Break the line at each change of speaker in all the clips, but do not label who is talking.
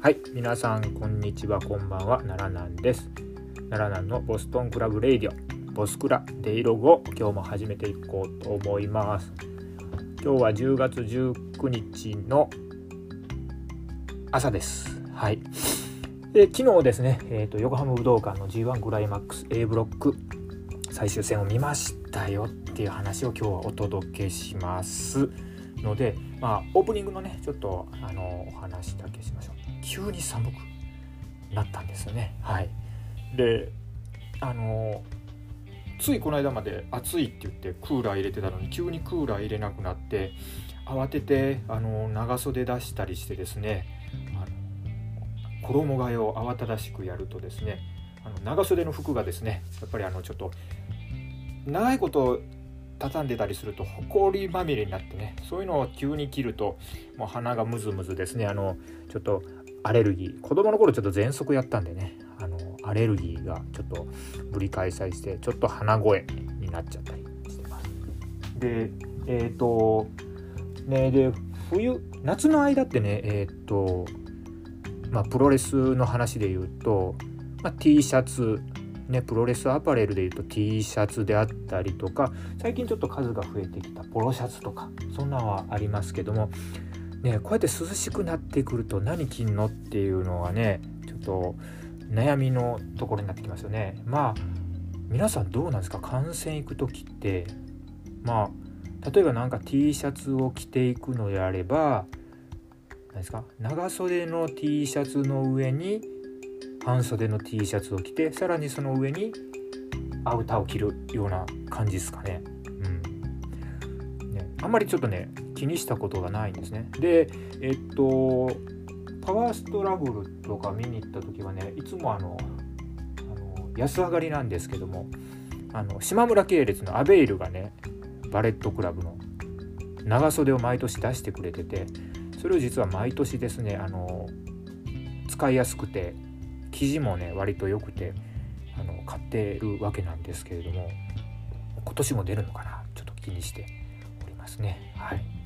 はい。皆さんこんにちはこんばんは奈良南です。奈良南のボストンクラブレイディオボスクラデイログを今日も始めていこうと思います。今日は10月19日の朝です。はい。で昨日ですね、えーと、横浜武道館の G1 クライマックス A ブロック最終戦を見ましたよっていう話を今日はお届けします。ので、まあ、オープニングのねちょっとあのお話だけしましょう。急に寒くなったんですよね。はい。であのついこの間まで暑いって言ってクーラー入れてたのに急にクーラー入れなくなって慌ててあの長袖出したりしてですねあの衣替えを慌ただしくやるとですねあの長袖の服がですねやっぱりあのちょっと長いこと畳んでたりするとほこりまみれになってねそういうのを急に切るともう鼻がムズムズですね。あのちょっとアレルギー子供の頃ちょっと喘息やったんでねあのアレルギーがちょっとぶり返ししてちょっと鼻声になっちゃったりしてます。でえっ、ー、とねで冬夏の間ってねえっ、ー、とまあプロレスの話で言うと、まあ、T シャツね、プロレスアパレルでいうと T シャツであったりとか最近ちょっと数が増えてきたポロシャツとかそんなんはありますけども、ね、こうやって涼しくなってくると何着んのっていうのはねちょっと悩みのところになってきますよね。まあ皆さんどうなんですか？観戦行く時ってまあ例えば何か T シャツを着ていくのであれば何ですか？長袖の T シャツの上に半袖の T シャツを着てさらにその上にアウターを着るような感じですかね。うんね、あんまりちょっとね気にしたことがないんですね。でえっとパワーストラブルとか見に行った時はねいつもあのあの安上がりなんですけどもあの島村系列のアベイルがねバレットクラブの長袖を毎年出してくれててそれを実は毎年ですねあの使いやすくて生地もね割と良くてあの買ってるわけなんですけれども今年も出るのかなちょっと気にしておりますねはい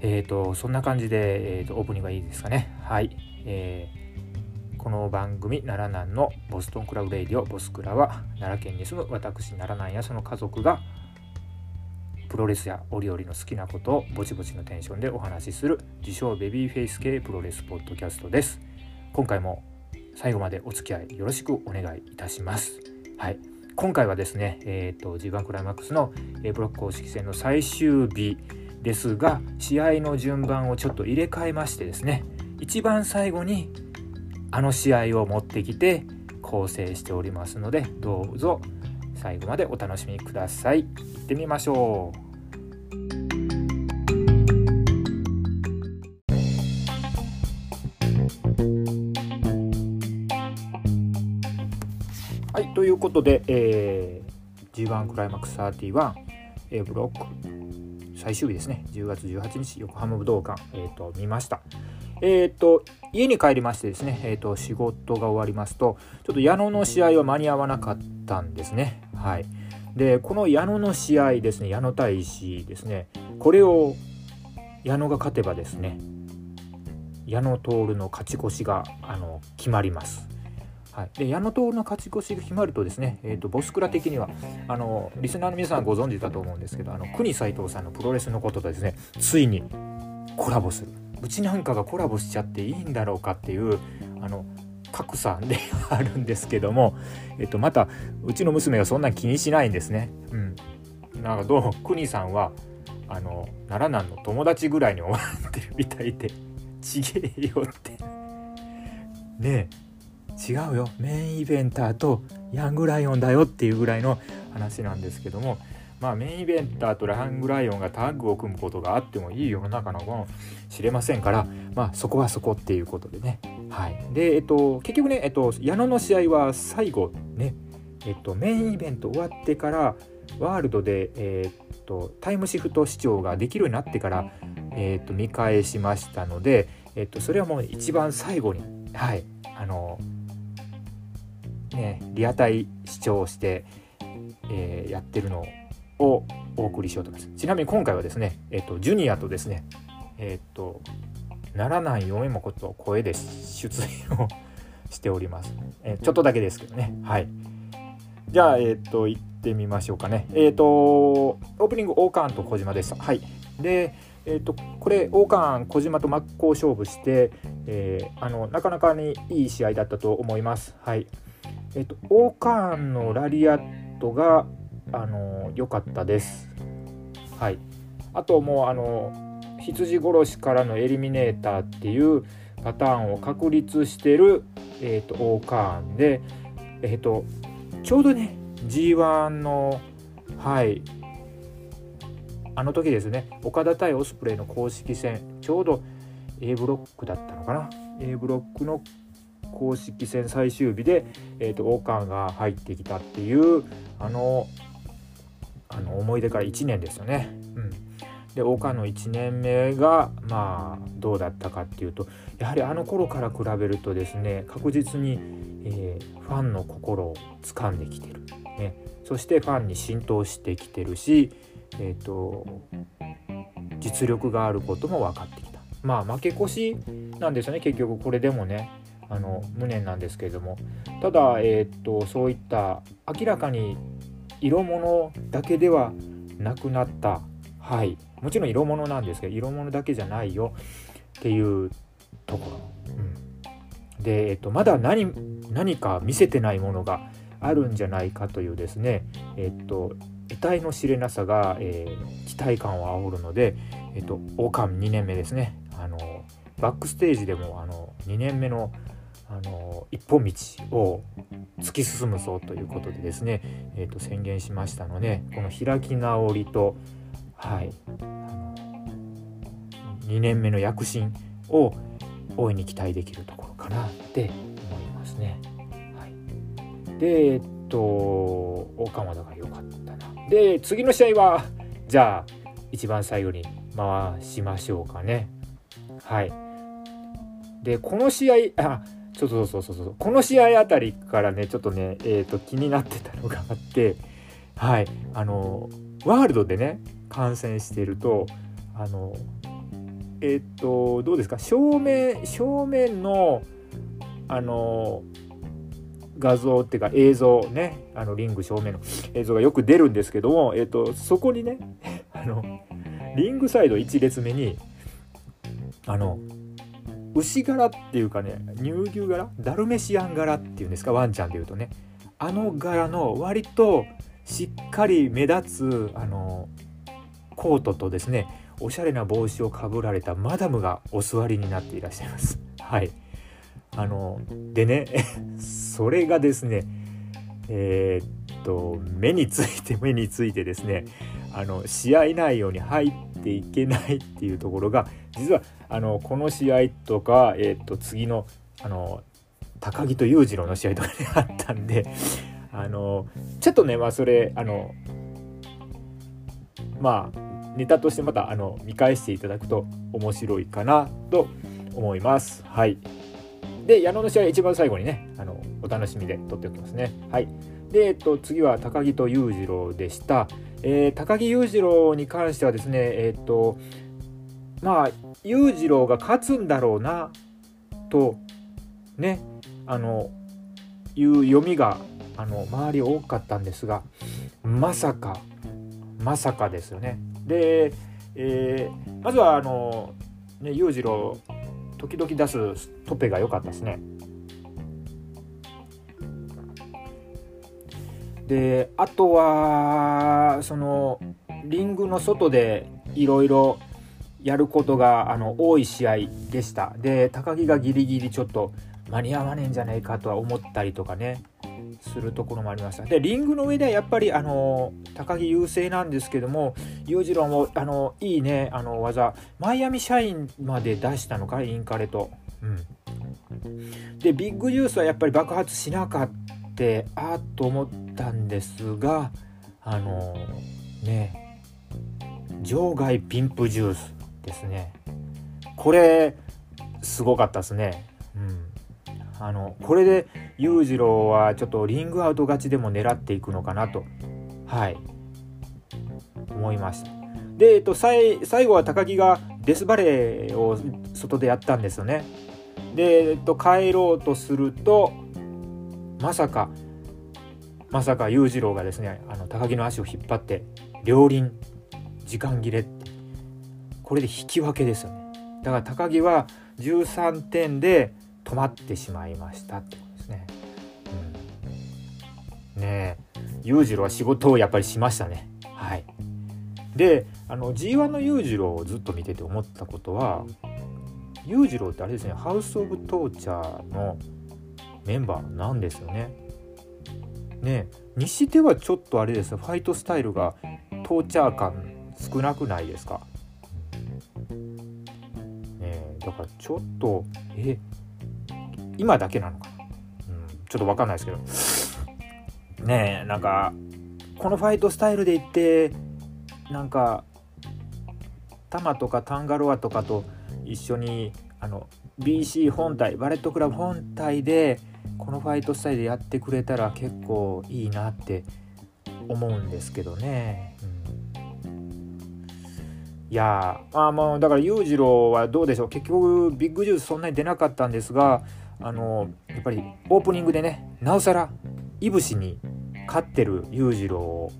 えーとそんな感じで、えーと、オープニングがいいですかね。はい、えー、この番組奈良南のボストンクラブレイディオボスクラは奈良県に住む私奈良南やその家族がプロレスや折々の好きなことをぼちぼちのテンションでお話しする自称ベビーフェイス系プロレスポッドキャストです。今回も最後までお付き合いよろしくお願いいたします。はい、今回はですね、えーと、G1 クライマックスの A ブロック公式戦の最終日ですが試合の順番をちょっと入れ替えましてですね一番最後にあの試合を持ってきて構成しておりますのでどうぞ最後までお楽しみください。行ってみましょうはい。ということで、えー、G1 クライマックス 31A ブロック最終日ですね。10月18日横浜武道館、えーと、見ました。えっ、ー、と家に帰りましてですね、えーと、仕事が終わりますとちょっと矢野の試合は間に合わなかったんですね。はい。でこの矢野の試合ですね矢野対石ですね。これを矢野が勝てばですね矢野徹の勝ち越しがあの決まります。はい、で矢野徹の勝ち越しが決まるとですね、えーと、ボスクラ的にはあのリスナーの皆さんご存知だと思うんですけどあの国斎藤さんのプロレスのこととですねついにコラボする。うちなんかがコラボしちゃっていいんだろうかっていうあの格差であるんですけども、えっと、またうちの娘はそんな気にしないんですね。うん、なんかどう国さんはあの奈良南の友達ぐらいに思ってるみたいでちげえよって。ねえ。違うよ。メインイベンターとヤングライオンだよっていうぐらいの話なんですけども。まあメインイベンターとヤングライオンがタッグを組むことがあってもいい世の中のかもしれませんから。まあそこはそこっていうことでね。はい。でえっと結局ねえっと矢野の試合は最後ね。えっとメインイベント終わってからワールドでえっとタイムシフト視聴ができるようになってからえっと見返しましたのでえっとそれはもう一番最後にはい。あのね、リアタイ視聴して、えー、やってるのをお送りしようと思います。ちなみに今回はですね、えっ、と、ジュニアとですね、えっ、と、ならない読めこと声で出演をしております、えー、ちょっとだけですけどね。はい。じゃあえっ、ー、と行ってみましょうかね。えっ、ー、とオープニング王冠と小島でした。はい。でえーと、これ王冠小島と真っ向勝負して、え、あのなかなかにいい試合だったと思います。はい。えっと、オーと、王冠のラリアットがあの良かったです。はい、あともうあの羊殺しからのエリミネーターっていうパターンを確立してる、えーと、王冠で、えー、とちょうどね G1 のはい。あの時ですね岡田対オスプレイの公式戦ちょうど A ブロックだったのかな？A ブロックの公式戦最終日で、えーと、王冠が入ってきたっていうあのあの思い出から1年ですよね。うん、で王冠の1年目がまあどうだったかっていうとやはりあの頃から比べるとですね確実に、えー、ファンの心を掴んできてる、ね、そしてファンに浸透してきてるしえーと、実力があることも分かってきた。まあ負け越しなんですよね結局これでもね。あの無念なんですけれども。ただ、えーと、そういった明らかに色物だけではなくなった。はい。もちろん色物なんですけど色物だけじゃないよ。っていうところ、うん、で、えーと、とまだ何何か見せてないものがあるんじゃないかというですね。えっ、と得体の知れなさが、えー、期待感を煽るので、えーと、王冠2年目ですね。あのバックステージでもあの2年目のあの一本道を突き進むぞということでですね、えーと、宣言しましたのでこの開き直りと、はい、2年目の躍進を大いに期待できるところかなって思いますね。はい、でえっと大川田が良かったな。で次の試合はじゃあ一番最後に回しましょうかね。はい。でこの試合あそうそうそうそうそう。この試合あたりからねちょっとねえっ、ー、と気になってたのがあってはい。あのワールドでね観戦しているとあのえっ、ー、とどうですか？正面正面のあの画像っていうか映像ねあのリング正面の映像がよく出るんですけども、えーと、そこにね あのリングサイド1列目にあの牛柄っていうかね乳牛柄？ダルメシアン柄っていうんですか？ワンちゃんでいうとね。あの柄の割としっかり目立つあのコートとですねおしゃれな帽子をかぶられたマダムがお座りになっていらっしゃいます。はい。あのでね それがですねえー、っと目について目についてですねあの試合内容に入っていけないっていうところが実はあのこの試合とか、えー、と次のあの高木と裕次郎の試合とかにあったんであのちょっとねまあそれあのまあネタとしてまたあの見返していただくと面白いかなと思います。はい。で矢野の試合一番最後にねあのお楽しみで撮っておきますねはいで、えっと、次は高木と裕次郎でした、えー、高木裕次郎に関してはですねえっとまあ裕次郎が勝つんだろうなとねあのいう読みがあの周り多かったんですがまさかまさかですよねで、えー、まずはあのね裕次郎時々出すトペが良かったですね。であとはそのリングの外でいろいろやることがあの多い試合でした。で高木がギリギリちょっと間に合わねえんじゃないかとは思ったりとかねするところもありました。でリングの上ではやっぱりあの高木優勢なんですけども裕次郎もあのいいねあの技マイアミ社員まで出したのかインカレと、うん、でビッグジュースはやっぱり爆発しなかったあっと思ったんですがあのね場外ピンプジュースですね。これすごかったですね。うん。あのこれで裕次郎はちょっとリングアウト勝ちでも狙っていくのかなと。はい。思いました。で、えっと、最後は高木がデスバレーを外でやったんですよね。で、えっと、帰ろうとするとまさかまさか裕次郎がですねあの高木の足を引っ張って両輪時間切れってこれで引き分けですよねだから高木は13点で止まってしまいましたってことですね。うん、ねえ裕次郎は仕事をやっぱりしましたね。はい、であの G1 の裕次郎をずっと見てて思ったことは裕次郎ってあれですねハウス・オブ・トーチャーのメンバーなんですよね。ねにしてはちょっとあれですファイトスタイルがトーチャー感少なくないですか？ねだからちょっとえ今だけなのかな、うん、ちょっと分かんないですけどねえなんかこのファイトスタイルでいってなんかタマとかタンガロアとかと一緒にあの BC 本体バレットクラブ本体でこのファイトスタイルやってくれたら結構いいなって思うんですけどね。うん、いやまあもうだから裕次郎はどうでしょう結局ビッグジュースそんなに出なかったんですがあのやっぱりオープニングでねなおさらいぶしに勝ってる裕次郎を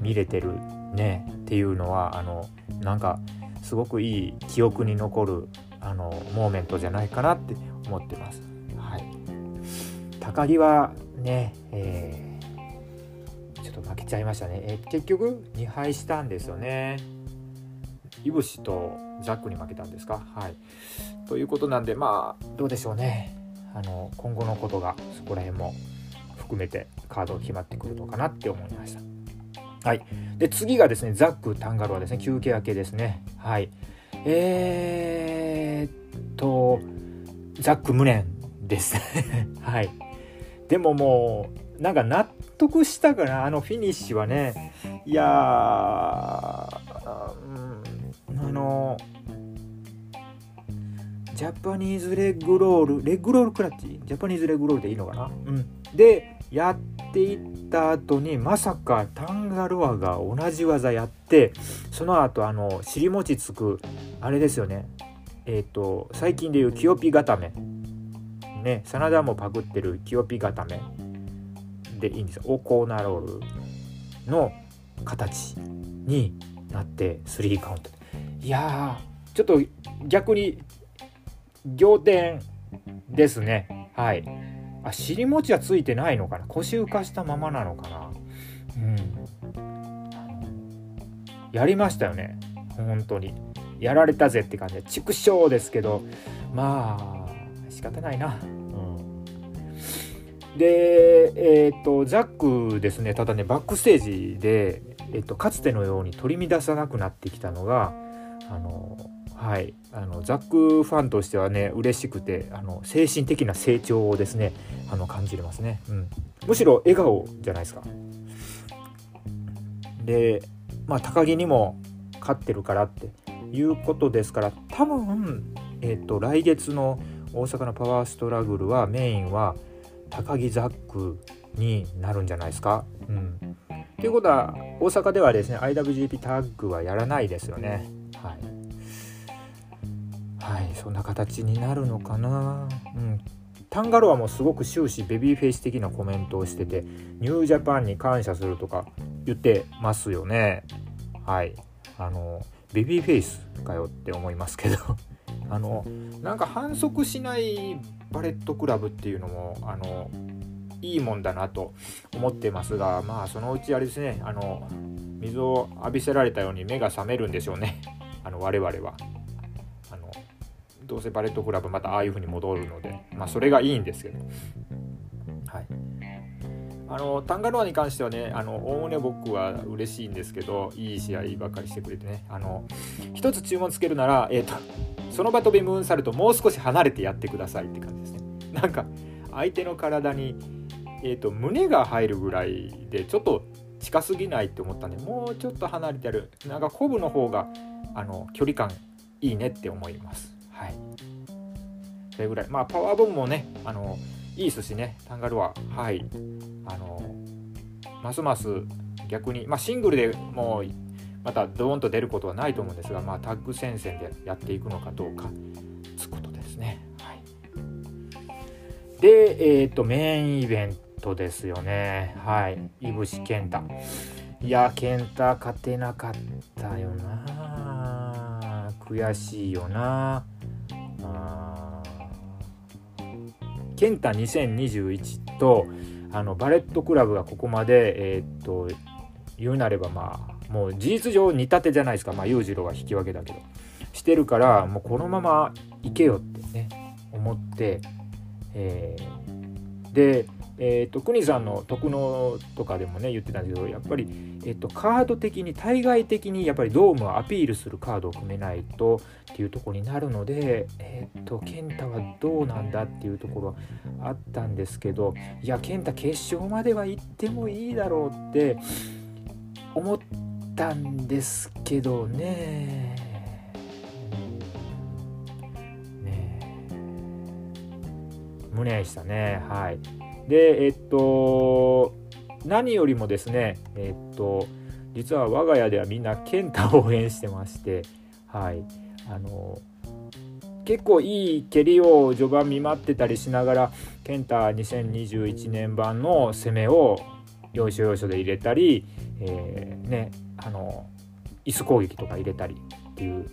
見れてるねっていうのはあのなんかすごくいい記憶に残るあのモーメントじゃないかなって思ってます。はい、高木はね、えー、ちょっと負けちゃいましたね、えー、結局2敗したんですよね。いぶしとザックに負けたんですか？はい、ということなんでまあどうでしょうね。あの今後のことがそこら辺も含めてカードが決まってくるのかなって思いました。はい、で次がですねザック・タンガロアですね休憩明けですね。はい。えー、っとザック・無念です。はい。でももうなんか納得したかなあのフィニッシュはね。いや、あのジャパニーズレッグロールレッグロールクラッチジャパニーズレッグロールでいいのかな？うん。でやっていった後にまさかタンガロアが同じ技やってその後あの尻餅つくあれですよね。えっ、ー、と最近でいうキヨピ固め。ね真田もパクってるキヨピ固めでいいんですよ。オコーナーロールの形になって3カウント。いやちょっと逆に仰天ですね。はい。あ尻餅はついてないのかな。腰浮かしたままなのかな。うん。やりましたよね。本当に。やられたぜって感じ。で畜生ですけど。まあ仕方ないな、でえっ、とザックですねただねバックステージで、えーとかつてのように取り乱さなくなってきたのがあのはいあのザックファンとしてはね嬉しくてあの精神的な成長をですねあの感じれますね、うん、むしろ笑顔じゃないですか。でまあ高木にも勝ってるからっていうことですから多分、えーと、来月の大阪のパワーストラグルはメインは高木ザックになるんじゃないですか？うん、ということは大阪ではですね IWGP タッグはやらないですよね。はい。はいそんな形になるのかな？うん。タンガロアもすごく終始ベビーフェイス的なコメントをしててニュージャパンに感謝するとか言ってますよね。はい。あのベビーフェイスかよって思いますけど。あのなんか反則しないバレットクラブっていうのもあのいいもんだなと思ってますがまあそのうちあれですねあの水を浴びせられたように目が覚めるんでしょうね。あの我々は。あの。どうせバレットクラブまたああいう風に戻るのでまあそれがいいんですけど。はい。あのタンガロアに関してはねおおむね僕は嬉しいんですけどいい試合ばっかりしてくれてね。あの一つ注文つけるなら、えーと、その場飛びムーンサルトもう少し離れてやってくださいって感じですね。なんか相手の体に、えーと、胸が入るぐらいでちょっと近すぎないって思ったんでもうちょっと離れてやる。なんかコブの方があの距離感いいねって思います。はい。それぐらい。まあパワーボムもねあのいいですしね。タンガルははい。あのますます逆にまあシングルでもうまたドーンと出ることはないと思うんですが、まあ、タッグ戦線でやっていくのかどうかつくことですね。はい、で、えーと、メインイベントですよね。はい、いぶし健太。いや健太勝てなかったよな悔しいよな健太2021とあのバレットクラブがここまでえー、っと言うなればまあもう事実上似たてじゃないですか。まあ裕次郎は引き分けだけど。してるからもうこのままいけよってね思って、えー、でえーと、国さんの徳能とかでもね言ってたんですけどやっぱり、えーと、カード的に対外的にやっぱりドームをアピールするカードを組めないとっていうとこになるので、えーと、健太はどうなんだっていうところはあったんですけどいや健太決勝までは行ってもいいだろうって思ってたんですけどね。ね無念でしたねはい。でえっと何よりもですねえっと実は我が家ではみんな健太を応援してましてはいあの結構いい蹴りを序盤見舞ってたりしながら健太2021年版の攻めを要所要所で入れたり、えー、ねあの椅子攻撃とか入れたりっていう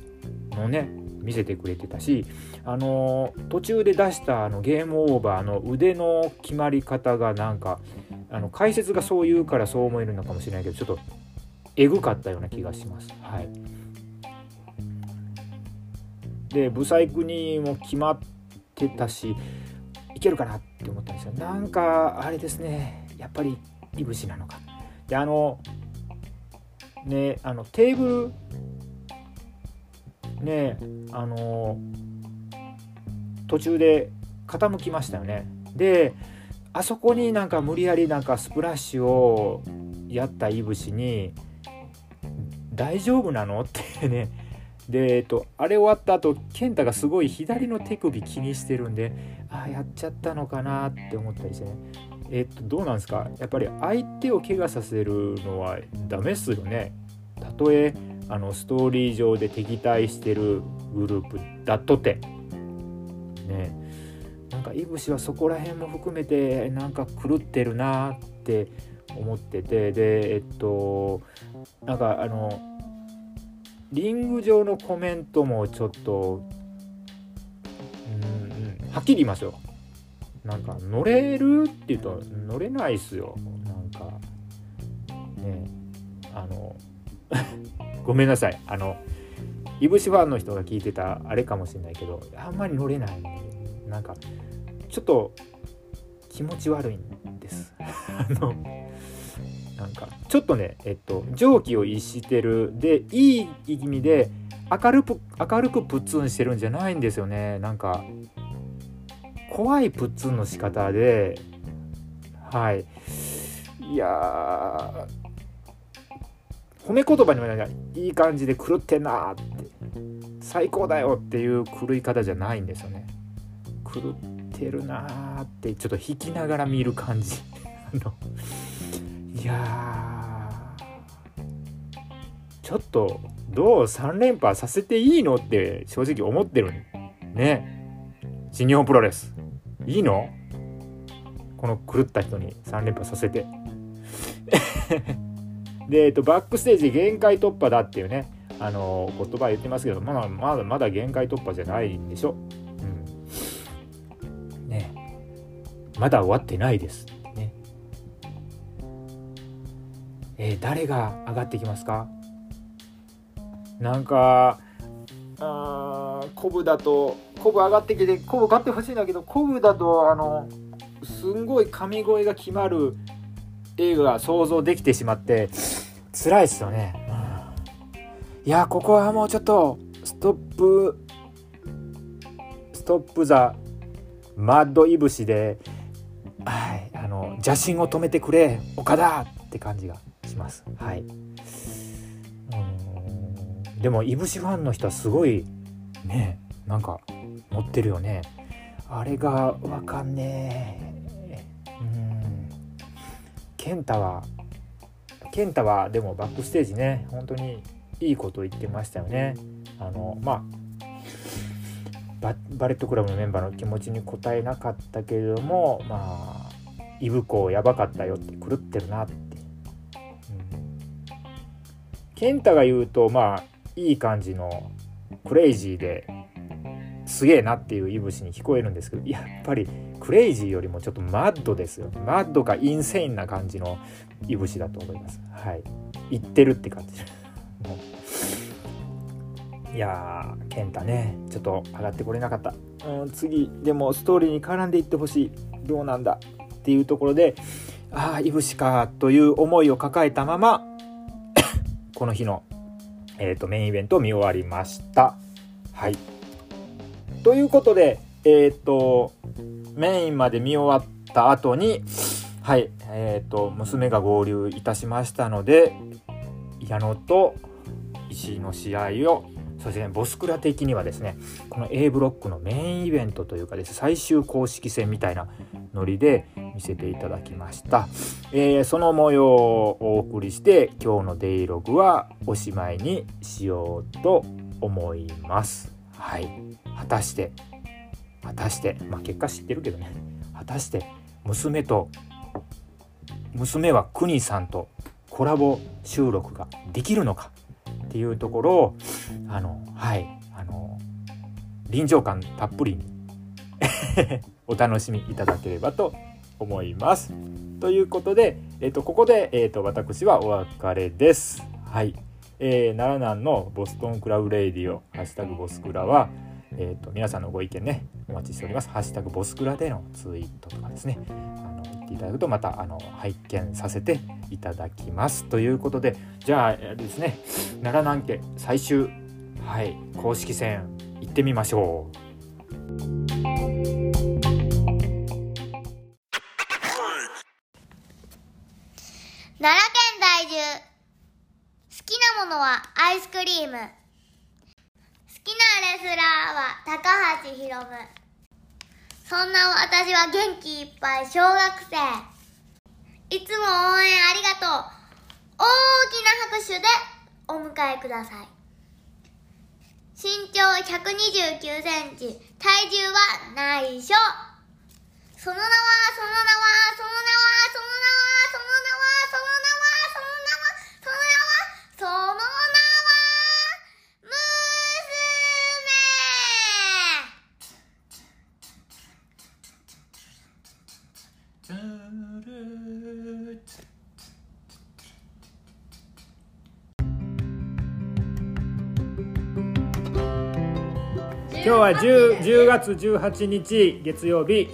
のをね見せてくれてたしあの途中で出したあのゲームオーバーの腕の決まり方がなんかあの解説がそう言うからそう思えるのかもしれないけどちょっとえぐかったような気がします。はい、でブサイクにも決まってたしいけるかなって思ったんですよなんかあれですねやっぱりいぶしなのか。であのねあのテーブルねあの途中で傾きましたよね。であそこになんか無理やりなんかスプラッシュをやったいぶしに「大丈夫なの?」ってね。で、えっと、あれ終わった後健太がすごい左の手首気にしてるんでああやっちゃったのかなって思ったりしてね。えっとどうなんですか？やっぱり相手を怪我させるのはダメっすよね。たとえあのストーリー上で敵対してるグループだとて。ね。なんかいぶしはそこら辺も含めてなんか狂ってるなって思ってて。でえっとなんかあのリング上のコメントもちょっとうんはっきり言いますよ。なんか乗れるって言うと乗れないっすよ。なんかねあの ごめんなさい。あのいぶしファンの人が聞いてたあれかもしれないけどあんまり乗れないなんかちょっと気持ち悪いんです。あのなんかちょっとねえっと蒸気を逸してるでいい意味で明るく明るくプッツンしてるんじゃないんですよね。なんか怖いプッツンの仕方ではい。いや褒め言葉にもない。い感じで狂ってんなって。最高だよっていう狂い方じゃないんですよね。狂ってるなってちょっと弾きながら見る感じ。あのいやちょっとどう3連覇させていいのって正直思ってるね。新日本プロレス。いいの？この狂った人に3連覇させて で、えっと、バックステージ限界突破だっていうね、あの言葉言ってますけど、まだまだまだ限界突破じゃないんでしょ？うん。ねまだ終わってないです。ね。えー、誰が上がってきますか？なんか、あコブだと、コブ上がってきて、コブ買ってほしいんだけど、コブだと、あの、すんごい神声が決まる映画が想像できてしまって辛いっすよね、うん、いやここはもうちょっとストップストップザマッドイブシではいあの邪神を止めてくれ岡田!って感じがします。はい。でもいぶしファンの人はすごいねなんか持ってるよね。あれがわかんねえ。うん。健太は健太はでもバックステージね。本当にいいこと言ってましたよね。あのまあバレットクラブのメンバーの気持ちに応えなかったけれどもまあイブコやばかったよって狂ってるなって、健太が言うとまあいい感じのクレイジーですげえなっていういぶしに聞こえるんですけどやっぱりクレイジーよりもちょっとマッドですよ。マッドかインセインな感じのいぶしだと思います。はい。言ってるって感じ。いやー健太ね。ちょっと上がってこれなかった、うん、次。でもストーリーに絡んでいってほしい。どうなんだ。っていうところでああいぶしかという思いを抱えたまま この日の、えーと、メインイベントを見終わりました。はいということでえっ、とメインまで見終わった後にはいえ、ー、と娘が合流いたしましたので矢野と石井の試合をそしてねボスクラ的にはですねこの A ブロックのメインイベントというかです、最終公式戦みたいなノリで見せていただきました、えー、その模様をお送りして今日のデイログはおしまいにしようと思います。はい果たして果たしてまあ結果知ってるけどね果たして娘と娘はクニさんとコラボ収録ができるのかっていうところをあのはいあの臨場感たっぷりに お楽しみいただければと思います。ということで、えー、とここで、えー、と私はお別れです。はい、えー、奈良南のボストンクラブレイディオハッシュタグボスクラはえーと、皆さんのご意見ねお待ちしております。ハッシュタグボスクラでのツイートとかですねあの言っていただくとまたあの拝見させていただきますということでじゃあですね奈良南家最終はい公式戦行ってみましょう。
奈良県在住きなものはアイスクリーム。好きなレスラーは高橋ひろむそんな私は元気いっぱい小学生。いつも応援ありがとう。大きな拍手でお迎えください。身長129センチ体重は内緒。その名はその名はその名はその名は、娘
今日は 10, 10月18日月曜日、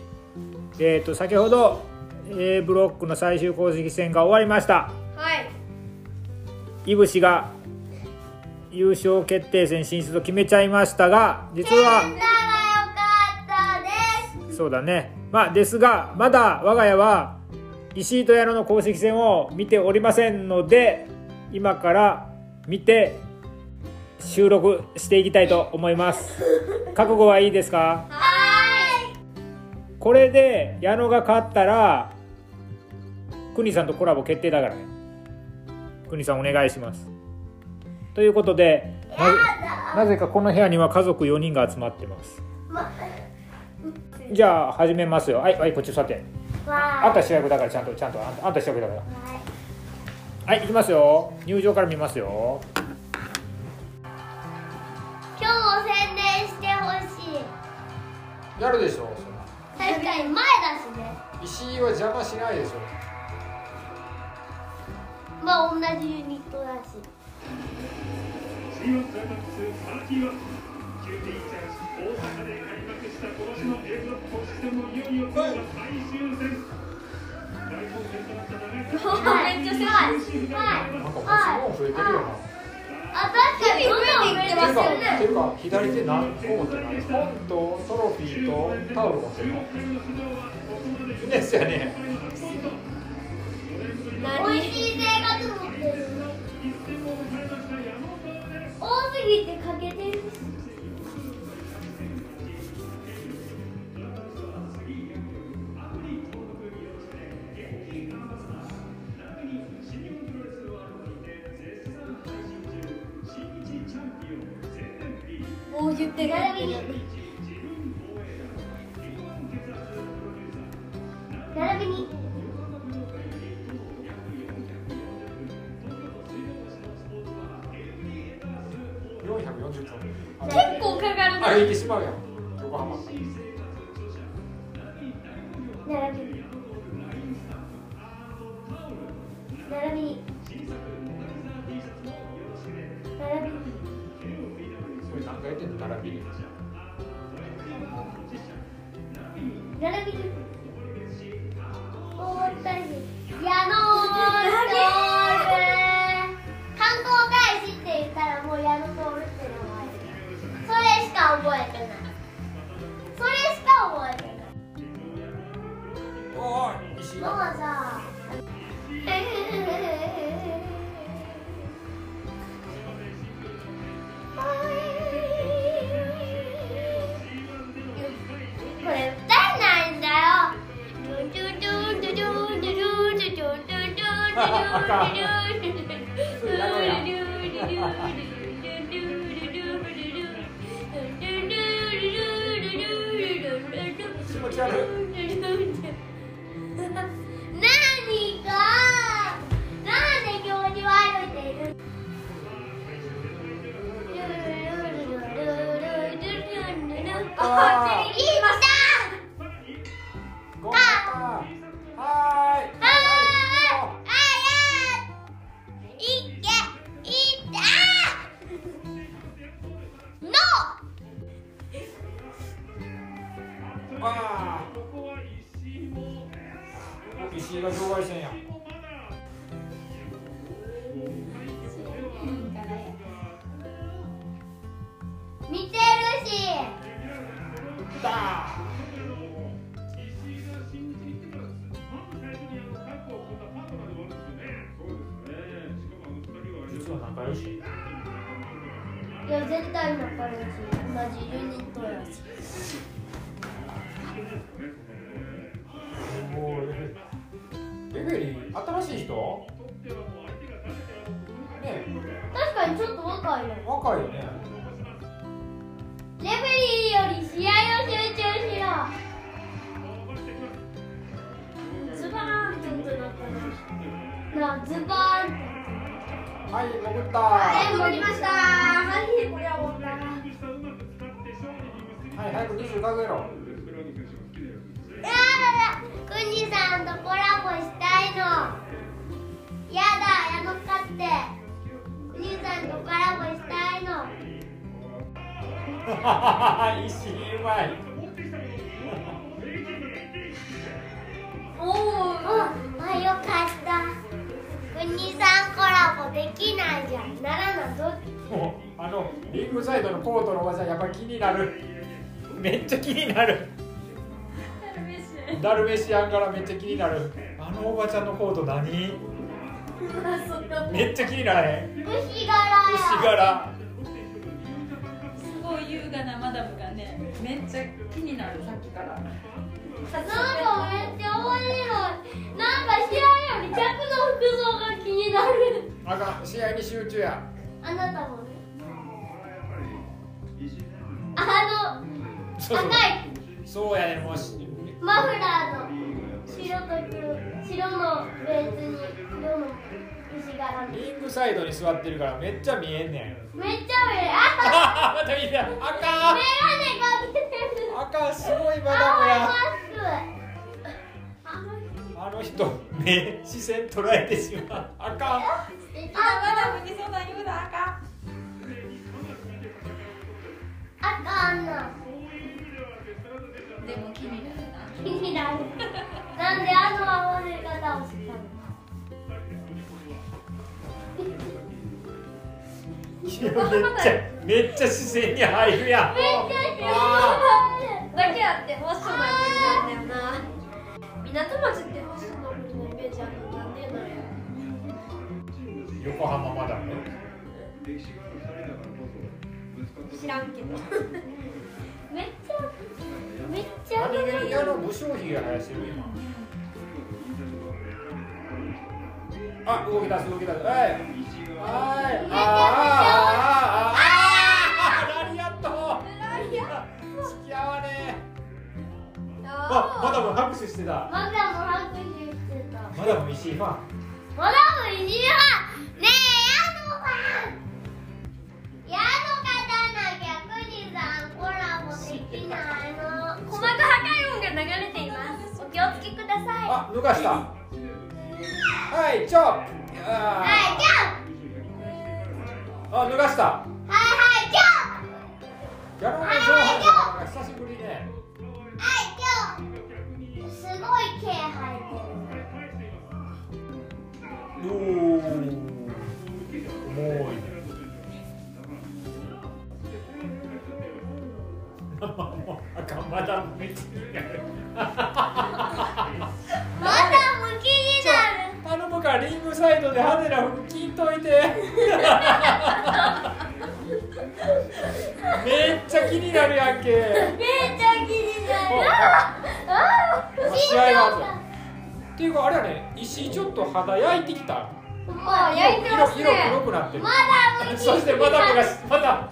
えーと、先ほど A ブロックの最終公式戦が終わりました。
い
いぶしが優勝決定戦進出を決めちゃいましたが実はそうだね。まあですがまだ我が家は石井と矢野の公式戦を見ておりませんので今から見て収録していきたいと思います。覚悟はいいですか？
はい。
これで矢野が勝ったらくにさんとコラボ決定だからねくにさんお願いします。ということでなぜかこの部屋には家族4人が集まってます。じゃあ始めますよ。はいはいこっち座って。あんた主役だからちゃんとちゃんとあんた主役だから。はい、行きますよ。入場から見ますよ。やるでしょ
そ確かに前だしね。
石井は邪魔しないでしょ
まあ同じユニットだし。大阪で開幕した今年の A ブロック公式戦もい。よい。よ今日が最終戦大混戦となった長い。めっちゃ狭い。はい。なんかもう増えてるよなあ、確かにどんどん増えてます。か本とトロフィーとタオル持ってるの。ですよね。美味しい生活持ってるね多すぎて欠けてる
お言ってる。
実は仲良し。
いや絶対仲良し。同じユニットや。し
もうレベリー新しい人？ね
確かにちょっと若いよ。
若いよね。
レフェリーより試合を集中しろ。ズバーンって音だったなズバーン
はい潜った。
はい戻りました。はいこれは終わった
はい早く20数えろ
やだくにさんとコラボしたいの。やだやのかって。くにさんとコラボしたいの。
石井うまい。
おおあよかったくにさんコラボできないじゃん。ならなどっ
もうあのリングサイドのコートのおばちゃんやっぱ気になる。めっちゃ気になる。ダルメシアン。からめっちゃ気になる。あのおばちゃんのコート何？めっちゃ気になれ。ん
牛柄や。
牛柄。
すごい優雅なマダムがねめっちゃ気になる。さっきから。
なんかめっちゃ面白い。なんか試合より客の服装が気になる。
あかん試合に集中や。
あなたもね。あの赤い。
そうやねもうし
マフラーの白と黒白のベースに黒の
リングサイドに座ってるからめっちゃ見えんねん
めっちゃ上あ
また見てあかん。
メガネかけてる。
あかんすごいマダム
青い
や
マス
あの人目視線捉えてしまう。あ
マダムにそんなん言うなあかん
クあかんな
でも気になる。な
気になるなんであの合わせ方をしたの？
めっちゃめっちゃ視線に入るやん。
めっちゃ
あ
だけあって港町ってファッショナブルのイメージあるのなんでなんや
横浜マダム
知らんけど。
めっちゃめっちゃ
の武将髭がしてる今あ動き出す動き出す。はい。はいあーあーあーあーあマダム拍手してた。
マダム拍手してた。
マダム石井ファン。
マダム石井はねえヤドさん。ヤド勝たなきゃクニさん。コラボできないの
細かい音が流れていますお気をつけください
あ抜かしたはいチョップあ
はいジャン
あ脱がした
はいはいジャン
ギャラの上半身が久しぶりね
すごい。毛生えてる
おお重ま
になる。
頼むからリングサイドで派手な服着んといて。めっちゃ気になるやんけ試合があるっていうかあれやね。石井ちょっと肌焼いてきた。
あ焼いてます
色色
ね
黒くなってる。
まだ
そしてマダムがまだ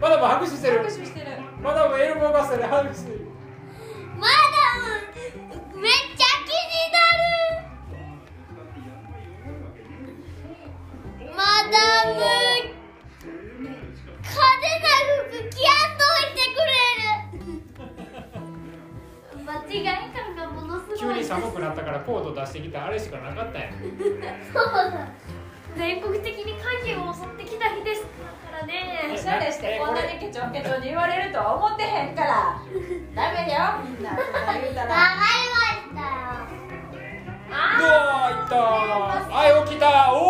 マダム拍手してる。
拍手してる。
マダムエルボーバスタで拍手してる。
マダムめっちゃ気になる。マダム派手な服着やんといてくれる。
間違い感がものす
急に寒くなったからコード出してきたあれしかなかったんや
そうだ
全国的に寒気を襲ってきた日ですからね。
おしゃれしてこんなにケチョンケチョンに言われるとは思ってへんから。ダメだよ。みんな言うた
わ
ら
かりましたよ。
うわーいったー。はい起きたおお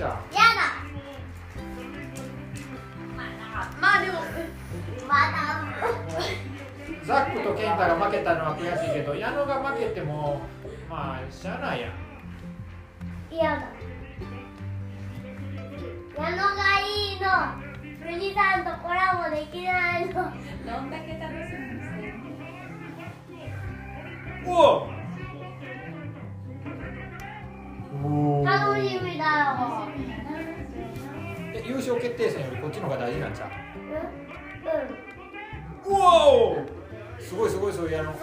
け
ていいじゃん
やだ。
まあでも
マダム
ザックとケンタが負けたのは悔しいけど矢野が負けてもまあしゃあないやん。
嫌だ。矢野がいいの。国さんとコラボできないの。
どんだけ楽しみにしてる
おおお勝決定戦よりこっちの方が大事なんちゃう？
うん。うん。
うお！すごいすごいそう矢野
おおこ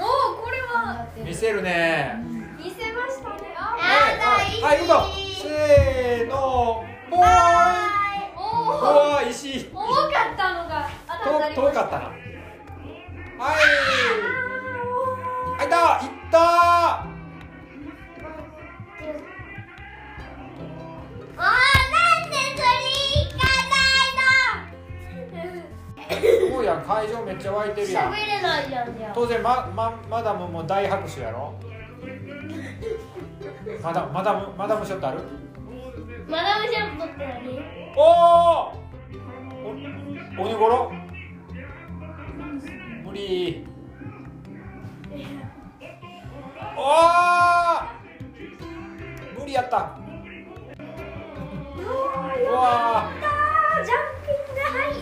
れは。
見せるね。
見せましたね。あ
はいはいはい行くぞせーの。ボー。
おお
石。井
重かったのが当たり
遠
ました
遠かったな。はい。あいった。いった
あー
すごいやん会場めっちゃ湧いてるやん
喋れないじゃん
当然ままマダムも大拍手やろ？マダマダムマダムショットある？
マダムショットって何
おおお鬼ごろ？無理。おお無理やった。うわ
あー。ジャンピングはい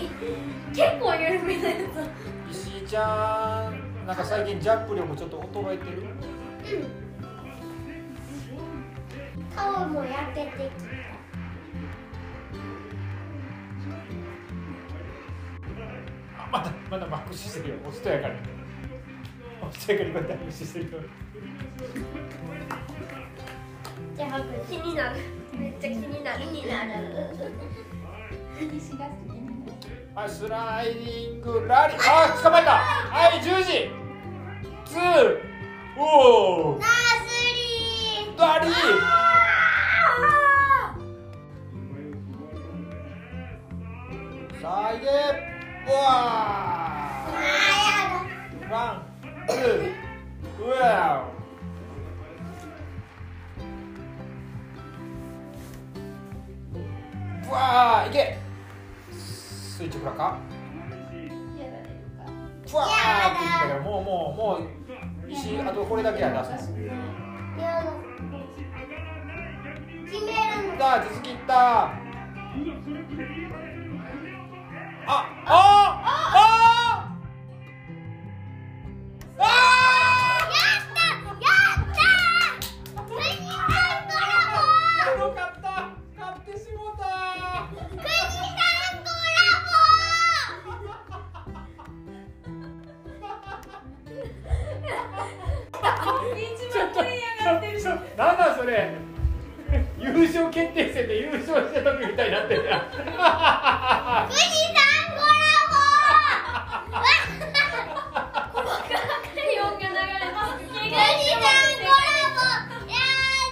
結構有名なや
石井ちゃんなんか最近ジャンプ力ちょっと衰えてる？
顔も焼けてきた。
あまだまだマックスしてるよ。おしとやかに。ちゃいかにこうやって無視してる
じゃあ気になる。めっちゃ気になる。気になる
はいスライディングラリー。あ捕まえた。はい十時。ツー。おお
ナースリー。
ラリー。さあいけ。うわ
あ
ー。ワンツー。うわうわー。いけスイッチフラか？ふわーって言ったけどもうもうもう石あとこれだけや出す。の。
やだ
続きいった。ああああそれ優勝決定戦で優勝した時みたいになってるやん。
ボ国さんコラボ
気温が流れます
国さんコラボや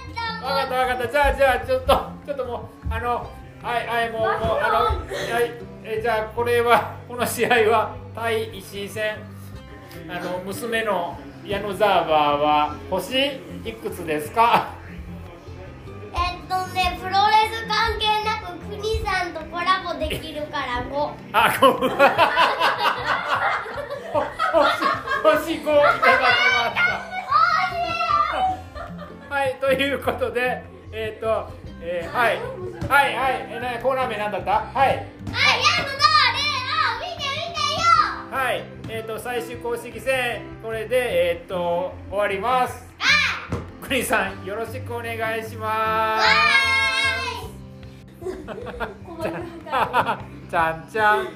った
分かった分かった。じゃあじゃあちょっとちょっともうあのはいはいもうもうあのはいえじゃあこれはこの試合は対石井戦。あの娘の矢野ザーバーは星いくつですか？
とねプロレス関係なく国さんとコラボできるから5
あごめん。星星5いただきました。はいということでえっ、と、えーはい。はいはい。えーなコーナー名なんだった？はい。
あ、やるのどれあ、見て見てよ。
はい、えっ、と最終公式戦。これでえっ、と終わります。
あ
クリさんよろしくお願いしま
わ
す。ち ゃんちゃん